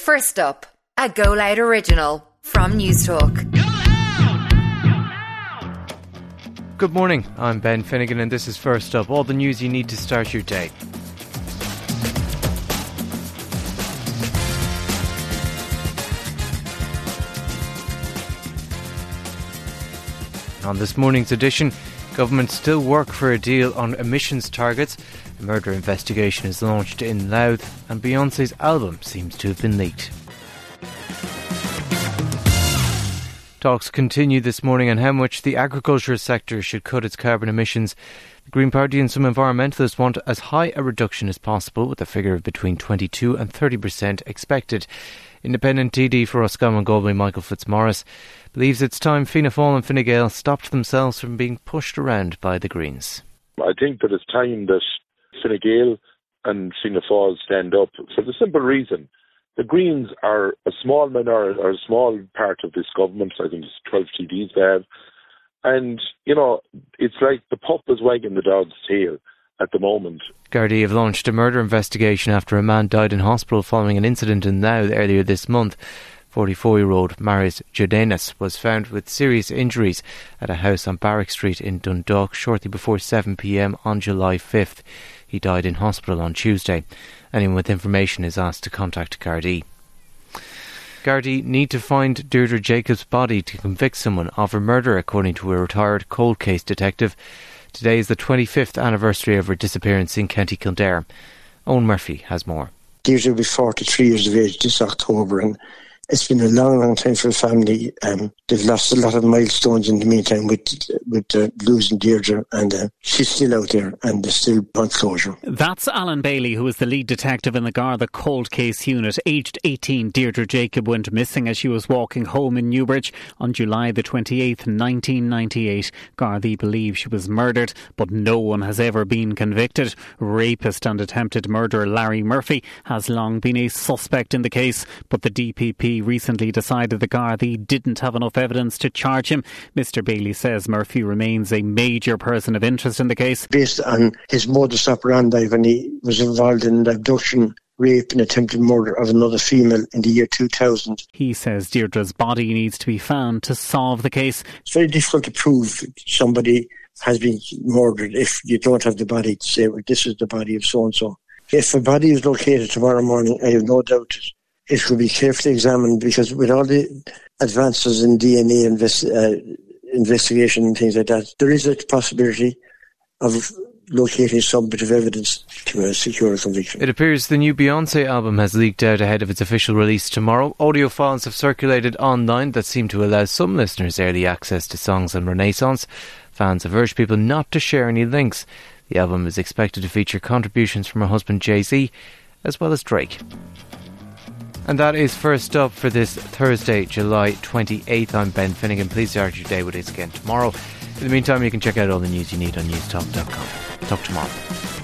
First up, a Go Loud original from News Newstalk. Good morning, I'm Ben Finnegan, and this is First Up all the news you need to start your day. On this morning's edition, government still work for a deal on emissions targets. A murder investigation is launched in Louth, and Beyonce's album seems to have been leaked. Talks continue this morning on how much the agriculture sector should cut its carbon emissions. The Green Party and some environmentalists want as high a reduction as possible, with a figure of between 22 and 30% expected. Independent TD for Roscommon Galway, Michael Fitzmaurice, believes it's time Fianna Fáil and Fine Gael stopped themselves from being pushed around by the Greens. I think that it's time that Fine Gael and Fianna Fáil stand up for the simple reason the Greens are a small minority or a small part of this government. I think it's 12 TDs they have. And, you know, it's like the pup is wagging the dog's tail at the moment. Gardaí have launched a murder investigation after a man died in hospital following an incident in Louth earlier this month. 44 year old Marius Jordanes was found with serious injuries at a house on Barrack Street in Dundalk shortly before 7pm on July 5th. He died in hospital on Tuesday. Anyone with information is asked to contact Gardaí. Gardaí need to find Deirdre Jacob's body to convict someone of her murder, according to a retired cold case detective. Today is the 25th anniversary of her disappearance in County Kildare. Owen Murphy has more. Deirdre will be 43 years of age this October, and it's been a long, long time for the family. Um, they've lost a lot of milestones in the meantime with with uh, losing Deirdre, and uh, she's still out there, and there's still want closure. That's Alan Bailey, who is the lead detective in the Garda Cold Case Unit. Aged 18, Deirdre Jacob went missing as she was walking home in Newbridge on July the 28th, 1998. Gardaí believe she was murdered, but no one has ever been convicted. Rapist and attempted murderer Larry Murphy has long been a suspect in the case, but the DPP recently decided the Gardaí didn't have enough evidence to charge him. Mr. Bailey says Murphy remains a major person of interest in the case. Based on his modus operandi when he was involved in the abduction rape and attempted murder of another female in the year 2000. He says Deirdre's body needs to be found to solve the case. It's very difficult to prove somebody has been murdered if you don't have the body to say, well, this is the body of so and so. If the body is located tomorrow morning, I have no doubt it will be carefully examined because with all the advances in DNA invest, uh, investigation and things like that, there is a possibility of locating some bit of evidence to uh, secure a conviction. It appears the new Beyonce album has leaked out ahead of its official release tomorrow. Audio files have circulated online that seem to allow some listeners early access to songs on Renaissance. Fans have urged people not to share any links. The album is expected to feature contributions from her husband Jay Z, as well as Drake. And that is first up for this Thursday, July 28th. I'm Ben Finnegan. Please start your day with us again tomorrow. In the meantime, you can check out all the news you need on newstalk.com. Talk tomorrow.